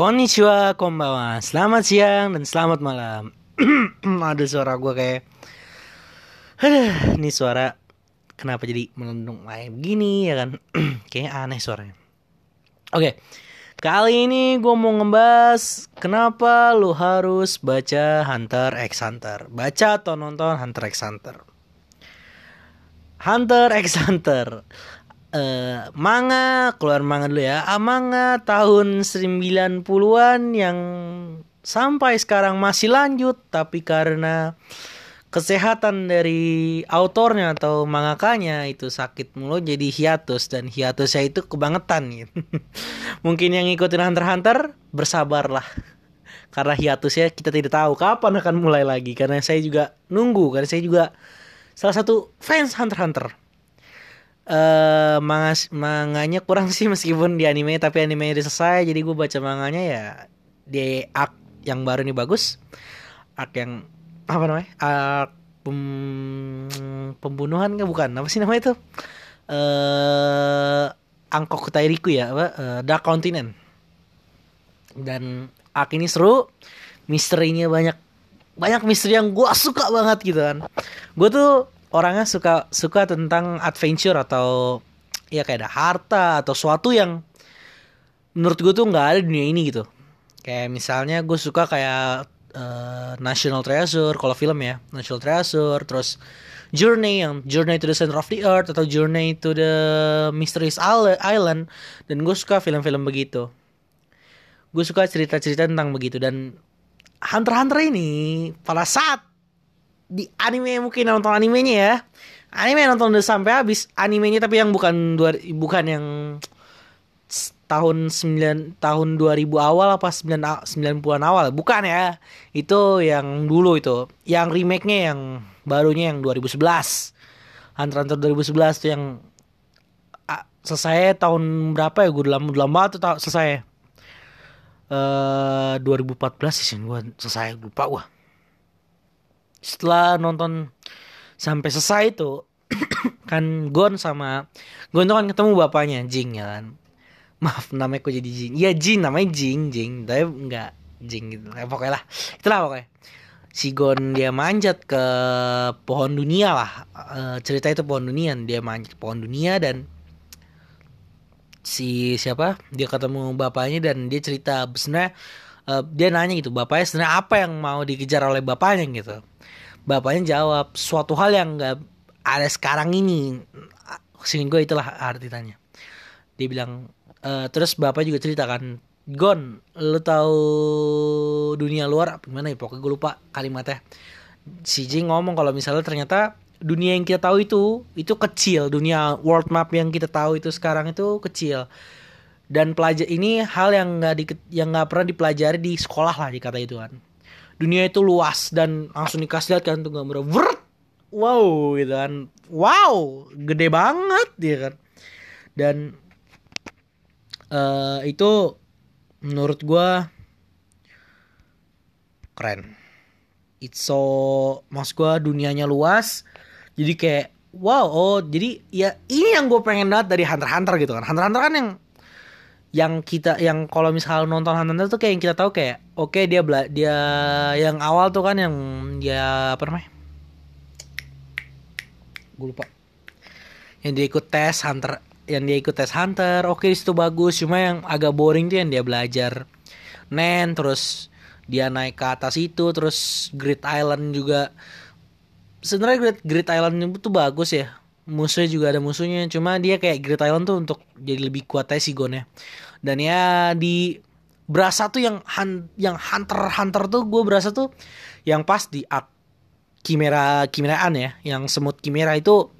Konnichiwa, konbanwa. Selamat siang dan selamat malam. Ada suara gue kayak Aduh, ini suara kenapa jadi melendung kayak begini ya kan? Kayaknya aneh suaranya. Oke, kali ini gue mau ngebahas kenapa lu harus baca Hunter x Hunter. Baca atau nonton Hunter x Hunter. Hunter x Hunter. Uh, manga keluar manga dulu ya. Ah, manga tahun 90-an yang sampai sekarang masih lanjut tapi karena kesehatan dari autornya atau mangakanya itu sakit mulu jadi hiatus dan hiatusnya itu kebangetan gitu. Mungkin yang ngikutin Hunter Hunter bersabarlah. Karena hiatusnya kita tidak tahu kapan akan mulai lagi karena saya juga nunggu karena saya juga salah satu fans Hunter Hunter. Eh uh, manga manganya kurang sih meskipun di anime tapi anime udah selesai jadi gue baca manganya ya di arc yang baru ini bagus. Arc yang apa namanya uh, pem, pembunuhan kan bukan apa sih namanya itu uh, angkok Tairiku ya apa uh, Dark Continent dan ak ini seru misterinya banyak banyak misteri yang gue suka banget gitu kan. Gue tuh orangnya suka suka tentang adventure atau ya kayak ada harta atau suatu yang menurut gue tuh nggak ada di dunia ini gitu. Kayak misalnya gue suka kayak uh, National Treasure kalau film ya National Treasure terus Journey yang Journey to the Center of the Earth atau Journey to the Mysterious Island dan gue suka film-film begitu. Gue suka cerita-cerita tentang begitu dan Hunter Hunter ini pada saat di anime mungkin nonton animenya ya. Anime nonton udah sampai habis animenya tapi yang bukan dua bukan yang tahun 9 tahun 2000 awal apa 9 90-an awal. Bukan ya. Itu yang dulu itu. Yang remake-nya yang barunya yang 2011 Hunter Hunter 2011 tuh yang selesai tahun berapa ya? Gue udah lama, udah lama tuh selesai uh, 2014 sih gue selesai lupa gue setelah nonton sampai selesai itu kan Gon sama Gon tuh kan ketemu bapaknya Jing ya kan? Maaf namanya kok jadi Jing? Ya Jing namanya Jing Jing. Tapi enggak Jing gitu. Ya, pokoknya lah. Itulah pokoknya. Si Gon dia manjat ke pohon dunia lah. E, cerita itu pohon dunia. Dia manjat pohon dunia dan si siapa dia ketemu bapaknya dan dia cerita sebenarnya e, dia nanya gitu bapaknya sebenarnya apa yang mau dikejar oleh bapaknya? gitu. Bapaknya jawab suatu hal yang nggak ada sekarang ini. Sehingga itulah arti tanya. Dia bilang uh, terus bapak juga cerita kan Gon lu tahu dunia luar gimana ya? Pokoknya gue lupa kalimatnya. Si Jing ngomong kalau misalnya ternyata dunia yang kita tahu itu itu kecil. Dunia world map yang kita tahu itu sekarang itu kecil. Dan pelajar ini hal yang nggak di yang nggak pernah dipelajari di sekolah lah dikata itu kan. Dunia itu luas dan langsung dikasih lihat kan tuh gambar wow gitu kan. Wow gede banget ya kan. Dan uh, itu menurut gue keren. It's so mas gue dunianya luas jadi kayak wow oh jadi ya ini yang gue pengen banget dari Hunter Hunter gitu kan. Hunter Hunter kan yang yang kita yang kalau misal nonton Hunter Hunter tuh kayak yang kita tahu kayak oke okay, dia bela dia yang awal tuh kan yang dia apa namanya? Gue lupa. Yang dia ikut tes Hunter yang dia ikut tes hunter oke okay, itu bagus. Cuma yang agak boring tuh yang dia belajar nen terus dia naik ke atas itu terus Great Island juga sebenarnya Great Great Island itu bagus ya. Musuhnya juga ada musuhnya. Cuma dia kayak Great Island tuh untuk jadi lebih kuat aja sih gonnya dan ya di berasa tuh yang han, yang hunter hunter tuh gue berasa tuh yang pas di arc Kimera Kimeraan ya. Yang semut Kimera itu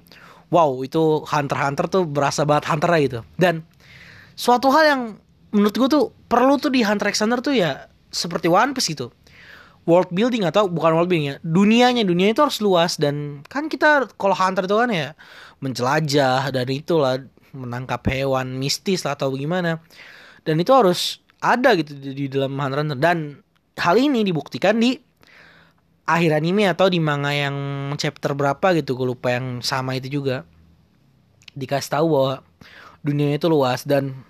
wow itu Hunter Hunter tuh berasa banget Hunter gitu. Dan suatu hal yang menurut gue tuh perlu tuh di Hunter x tuh ya seperti One Piece gitu world building atau bukan world building ya dunianya dunia itu harus luas dan kan kita kalau hunter itu kan ya menjelajah dan itulah menangkap hewan mistis lah atau bagaimana. Dan itu harus ada gitu di, di dalam hunter hunter. Dan hal ini dibuktikan di akhir anime atau di manga yang chapter berapa gitu gue lupa yang sama itu juga. Dikasih tahu bahwa dunia itu luas dan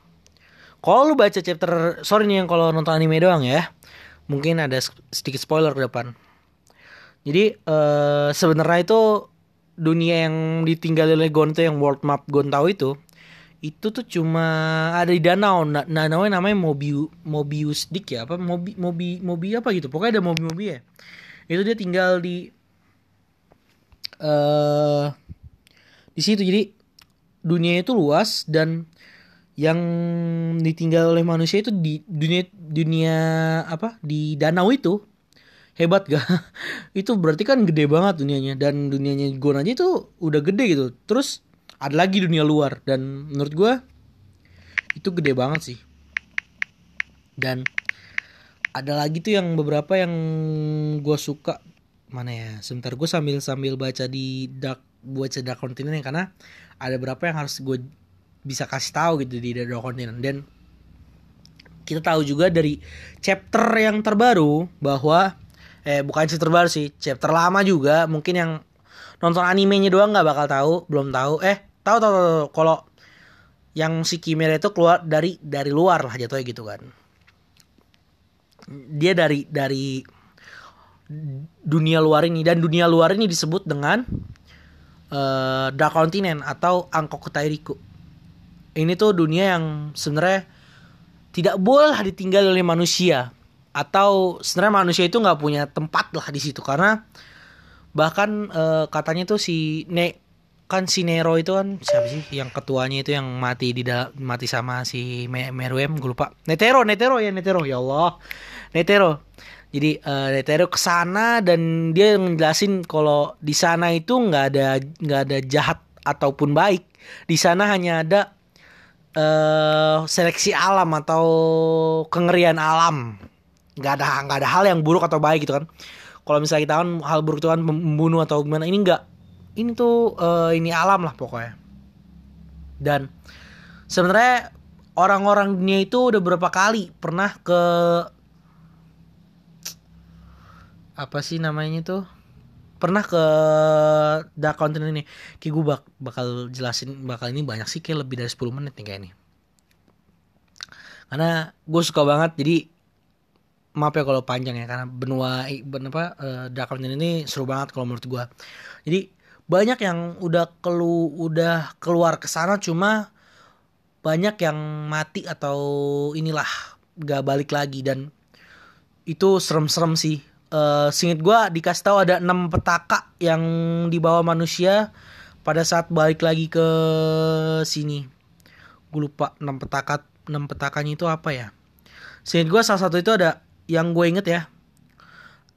kalau lu baca chapter sorry nih yang kalau nonton anime doang ya mungkin ada sedikit spoiler ke depan. Jadi eh sebenarnya itu dunia yang ditinggali oleh Gon itu yang world map Gon tahu itu itu tuh cuma ada di danau. Danaunya namanya Mobius Mobius Dick ya apa? Mobi Mobi Mobi apa gitu. Pokoknya ada Mobi Mobi ya. Itu dia tinggal di eh di situ. Jadi dunia itu luas dan yang ditinggal oleh manusia itu di dunia dunia apa? Di danau itu. Hebat gak? Itu berarti kan gede banget dunianya. Dan dunianya Gon aja itu udah gede gitu. Terus ada lagi dunia luar. Dan menurut gue itu gede banget sih. Dan ada lagi tuh yang beberapa yang gue suka. Mana ya? Sebentar gue sambil sambil baca di dark baca dark continent ya. Karena ada berapa yang harus gue bisa kasih tahu gitu di dark continent dan kita tahu juga dari chapter yang terbaru bahwa eh bukan chapter terbaru sih chapter lama juga mungkin yang nonton animenya doang nggak bakal tahu belum tahu. Eh tahu tahu, tahu, tahu. kalau yang si Kimera itu keluar dari dari luar lah jatuhnya gitu kan. Dia dari dari dunia luar ini. Dan dunia luar ini disebut dengan uh, Dark Continent atau Angkok Tairiku ini tuh dunia yang sebenarnya tidak boleh ditinggal oleh manusia. Atau sebenarnya manusia itu nggak punya tempat lah di situ. Karena bahkan uh, katanya tuh si ne kan si Nero itu kan siapa sih yang ketuanya itu yang mati di mati sama si Meruem gue lupa. Netero Netero ya Netero. Ya Allah. Netero. Jadi uh, Netero ke sana dan dia ngejelasin kalau di sana itu nggak ada nggak ada jahat ataupun baik. Di sana hanya ada uh, seleksi alam atau kengerian alam. Nggak ada nggak ada hal yang buruk atau baik gitu kan. Kalau misalnya kita kan hal buruk itu kan membunuh atau gimana ini nggak. Ini tuh uh, ini alam lah pokoknya. Dan sebenarnya orang-orang dunia itu udah berapa kali pernah ke apa sih namanya tuh pernah ke Dark Continent ini. Kayak gue bak bakal jelasin bakal ini banyak sih kayak lebih dari 10 menit nih kayak ini. Karena gue suka banget jadi maaf ya kalau panjang ya karena benua ben apa uh, Dark Continent ini seru banget kalau menurut gue jadi banyak yang udah kelu udah keluar ke sana cuma banyak yang mati atau inilah gak balik lagi. Dan itu serem-serem sih uh, singkat gue dikasih tahu ada enam petaka yang dibawa manusia pada saat balik lagi ke sini. Gue lupa enam petaka enam petakanya itu apa ya. Singkat gue salah satu itu ada yang gue inget ya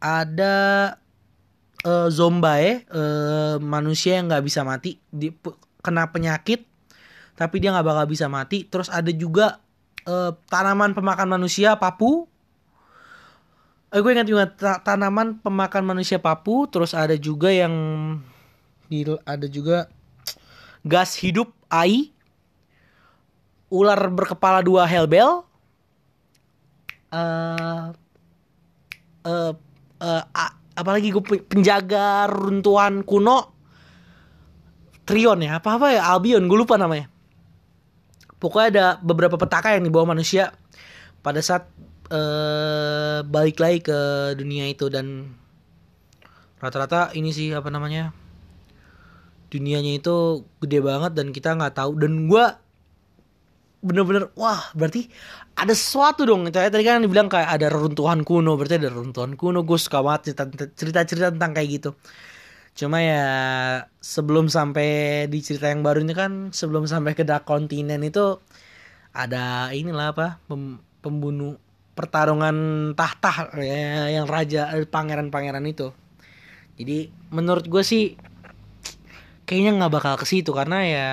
ada uh, zombae uh, manusia yang nggak bisa mati di, kena penyakit tapi dia nggak bakal bisa mati. Terus ada juga uh, tanaman pemakan manusia papu eh, gue ingat juga tanaman pemakan manusia papu terus ada juga yang ada juga gas hidup ai ular berkepala dua hellbell uh, uh, uh, apalagi gue penjaga runtuhan kuno Trion ya apa apa ya Albion gue lupa namanya. Pokoknya ada beberapa petaka yang dibawa manusia. Pada saat uh, balik lagi ke dunia itu dan rata-rata ini sih apa namanya dunianya itu gede banget dan kita nggak tahu. Dan gue bener-bener wah berarti ada sesuatu dong. Saya tadi kan dibilang kayak ada runtuhan kuno berarti ada runtuhan kuno. Gue suka banget cerita-cerita tentang kayak gitu. Cuma ya sebelum sampai di cerita yang baru ini kan sebelum sampai ke Dark Continent itu ada inilah apa pem, pembunuh pertarungan tahta ya, yang raja pangeran-pangeran itu. Jadi menurut gue sih kayaknya nggak bakal ke situ karena ya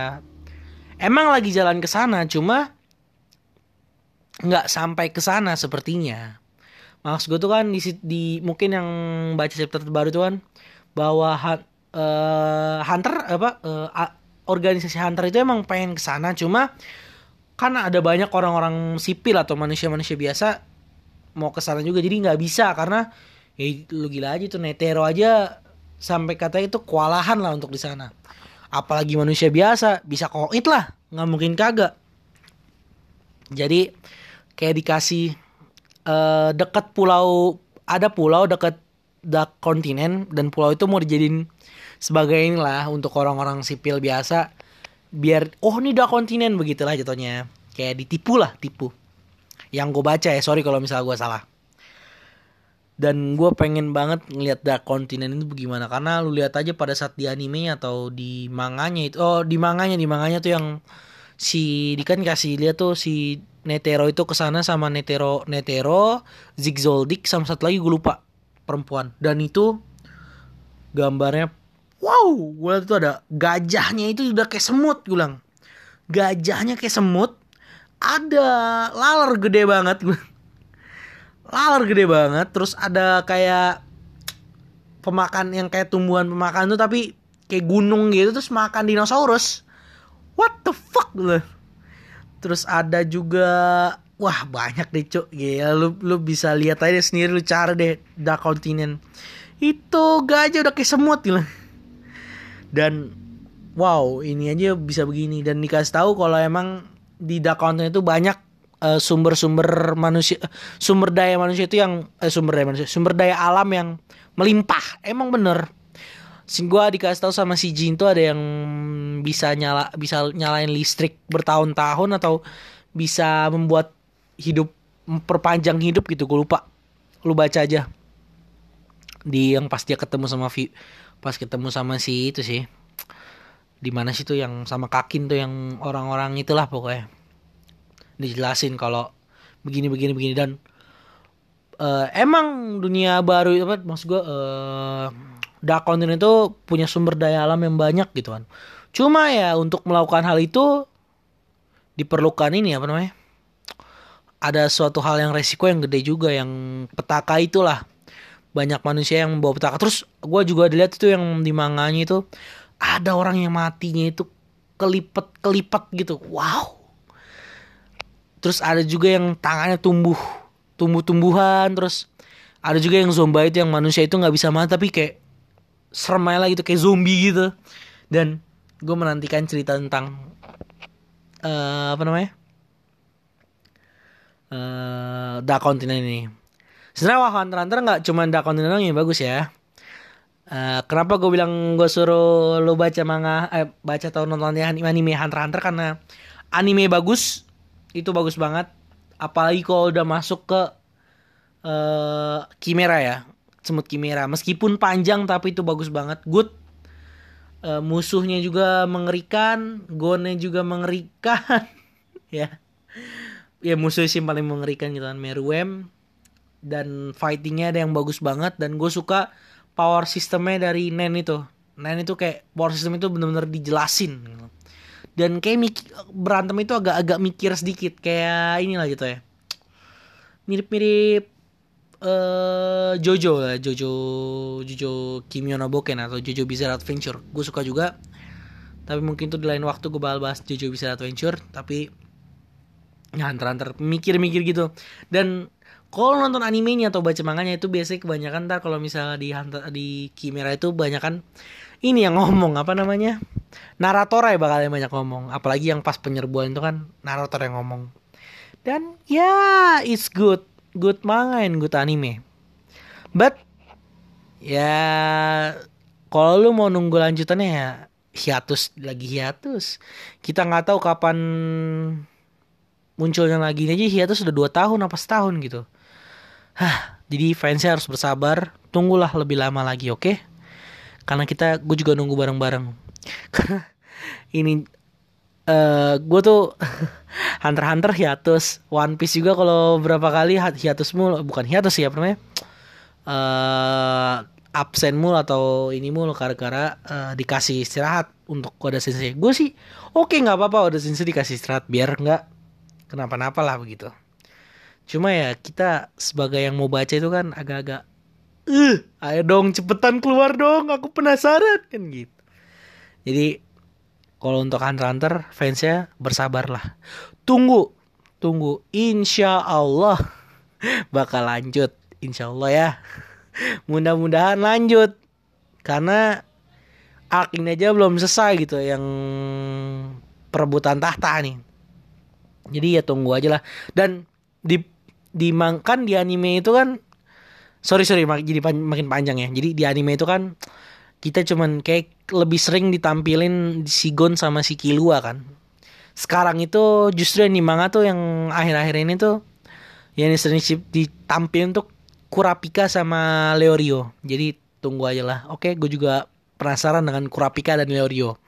emang lagi jalan ke sana cuma nggak sampai ke sana sepertinya. Maksud gue tuh kan di, di mungkin yang baca chapter terbaru tuh kan bahwa uh, hunter apa uh, organisasi hunter itu emang pengen ke sana cuma kan ada banyak orang-orang sipil atau manusia-manusia biasa mau ke sana juga. Jadi nggak bisa karena ya lu gila aja tuh netero aja sampai katanya itu kewalahan lah untuk di sana. Apalagi manusia biasa bisa koit lah nggak mungkin kagak. Jadi kayak dikasih uh, dekat pulau ada pulau dekat dark kontinen dan pulau itu mau dijadiin sebagai inilah untuk orang-orang sipil biasa biar oh ini dark kontinen begitulah jatuhnya. Kayak ditipu lah tipu yang gue baca ya sorry kalau misalnya gue salah. Dan gue pengen banget ngeliat Dark Continent itu bagaimana karena lu lihat aja pada saat di anime atau di manganya itu oh di manganya di manganya tuh yang si di kan kasih lihat tuh si Netero itu ke sana sama Netero Netero Zigzoldik sama satu lagi gue lupa perempuan. Dan itu gambarnya wow gue tuh ada gajahnya itu udah kayak semut gue bilang. Gajahnya kayak semut ada. Laler gede banget laler gede banget terus ada kayak pemakan yang kayak tumbuhan pemakan tuh tapi kayak gunung gitu terus makan dinosaurus. What the fuck gitu terus ada juga wah banyak deh cok ya lu lu bisa lihat aja sendiri lu cari deh Dark Continent. Itu gajah udah kayak semut gitu dan wow ini aja bisa begini. Dan dikasih tahu kalau emang di Dark Continent itu banyak uh, sumber-sumber manusia sumber daya manusia itu yang eh, sumber daya manusia sumber daya alam yang melimpah. Emang bener. Sing gua dikasih tahu sama si Jin tuh ada yang bisa nyala bisa nyalain listrik bertahun-tahun atau bisa membuat hidup memperpanjang hidup gitu gue lupa. Lu baca aja. Di yang pas dia ketemu sama Vi pas ketemu sama si itu sih di mana sih tuh yang sama kakin tuh yang orang-orang itulah pokoknya. Dijelasin kalau begini begini begini. Dan uh, emang dunia baru apa maksud gue uh, dark continent itu punya sumber daya alam yang banyak gitu kan. Cuma ya untuk melakukan hal itu diperlukan ini apa namanya ada suatu hal yang resiko yang gede juga yang petaka itulah. Banyak manusia yang membawa petaka. Terus gue juga dilihat itu yang di manganya itu ada orang yang matinya itu kelipet kelipet gitu. Wow. Terus ada juga yang tangannya tumbuh tumbuh-tumbuhan terus ada juga yang zomba itu yang manusia itu nggak bisa mati tapi kayak serem aja gitu kayak zombie gitu. Dan gue menantikan cerita tentang uh, apa namanya? Uh, Dark Continent ini. Sebenarnya wah Hunter Hunter nggak cuma Dark Continent yang bagus ya Uh, kenapa gue bilang gue suruh lo baca manga eh, baca atau nonton anime Hunter Hunter? Karena anime bagus itu bagus banget. Apalagi kalau udah masuk ke uh, Kimera ya semut Kimera meskipun panjang tapi itu bagus banget. Good. Uh, musuhnya juga mengerikan gonnya juga mengerikan. Ya. Ya musuh sih paling mengerikan gitu kan Meruem. Dan fightingnya ada yang bagus banget. Dan gue suka power sistemnya dari Nen itu. Nen itu kayak power system itu bener-bener dijelasin gitu. Dan kayak mik berantem itu agak-agak mikir sedikit kayak inilah gitu ya. Mirip-mirip uh, Jojo lah Jojo Jojo Kimio no Boken atau Jojo Bizarre Adventure. Gue suka juga tapi mungkin tuh di lain waktu gue bakal bahas Jojo Bizarre Adventure tapi ya antar-antar mikir-mikir gitu. Dan kalau nonton animenya atau baca manganya itu biasanya kebanyakan ntar kalau misalnya di Hunter, di Kimera itu banyak kan ini yang ngomong apa namanya? Narator ya bakal yang banyak ngomong. Apalagi yang pas penyerbuan itu kan narator yang ngomong. Dan ya yeah, it's good. Good manga and good anime. But ya kalau lu mau nunggu lanjutannya ya hiatus lagi hiatus. Kita nggak tahu kapan munculnya lagi. Aja hiatus sudah dua tahun apa setahun gitu Hah, jadi fansnya harus bersabar. Tunggulah lebih lama lagi oke? Okay? karena kita gue juga nunggu bareng-bareng. Ini uh, eh, gue tuh Hunter Hunter hiatus. One Piece juga kalau berapa kali hiatus mulu. Bukan hiatus ya namanya? Uh, absen mulu atau ini mulu gara-gara uh, dikasih istirahat untuk Oda Sensei. Gue sih oke okay, nggak apa-apa. Oda Sensei dikasih istirahat biar nggak kenapa-napa lah begitu cuma ya kita sebagai yang mau baca itu kan agak-agak eh ayo dong cepetan keluar dong aku penasaran kan gitu. Jadi kalau untuk Hunter Hunter fansnya bersabarlah. Tunggu tunggu insya Allah bakal lanjut. Insya Allah ya. Mudah-mudahan lanjut. Karena arc ini aja belum selesai gitu yang perebutan tahta nih. Jadi ya tunggu aja lah. Dan di dimangkan di anime itu kan sorry sorry mak jadi pan makin panjang ya. Jadi di anime itu kan kita cuman kayak lebih sering ditampilin si Gon sama si Killua kan. Sekarang itu justru yang di manga tuh yang akhir-akhir ini tuh yang sering ditampilin tuh Kurapika sama Leorio. Jadi tunggu aja lah. Oke, gue juga penasaran dengan Kurapika dan Leorio.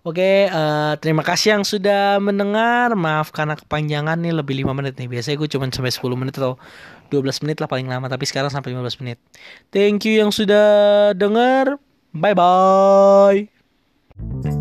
Oke, uh, terima kasih yang sudah mendengar. Maaf karena kepanjangan nih lebih 5 menit nih. Biasanya gue cuma sampai 10 menit atau 12 menit lah paling lama, tapi sekarang sampai 15 menit. Thank you yang sudah dengar. Bye bye.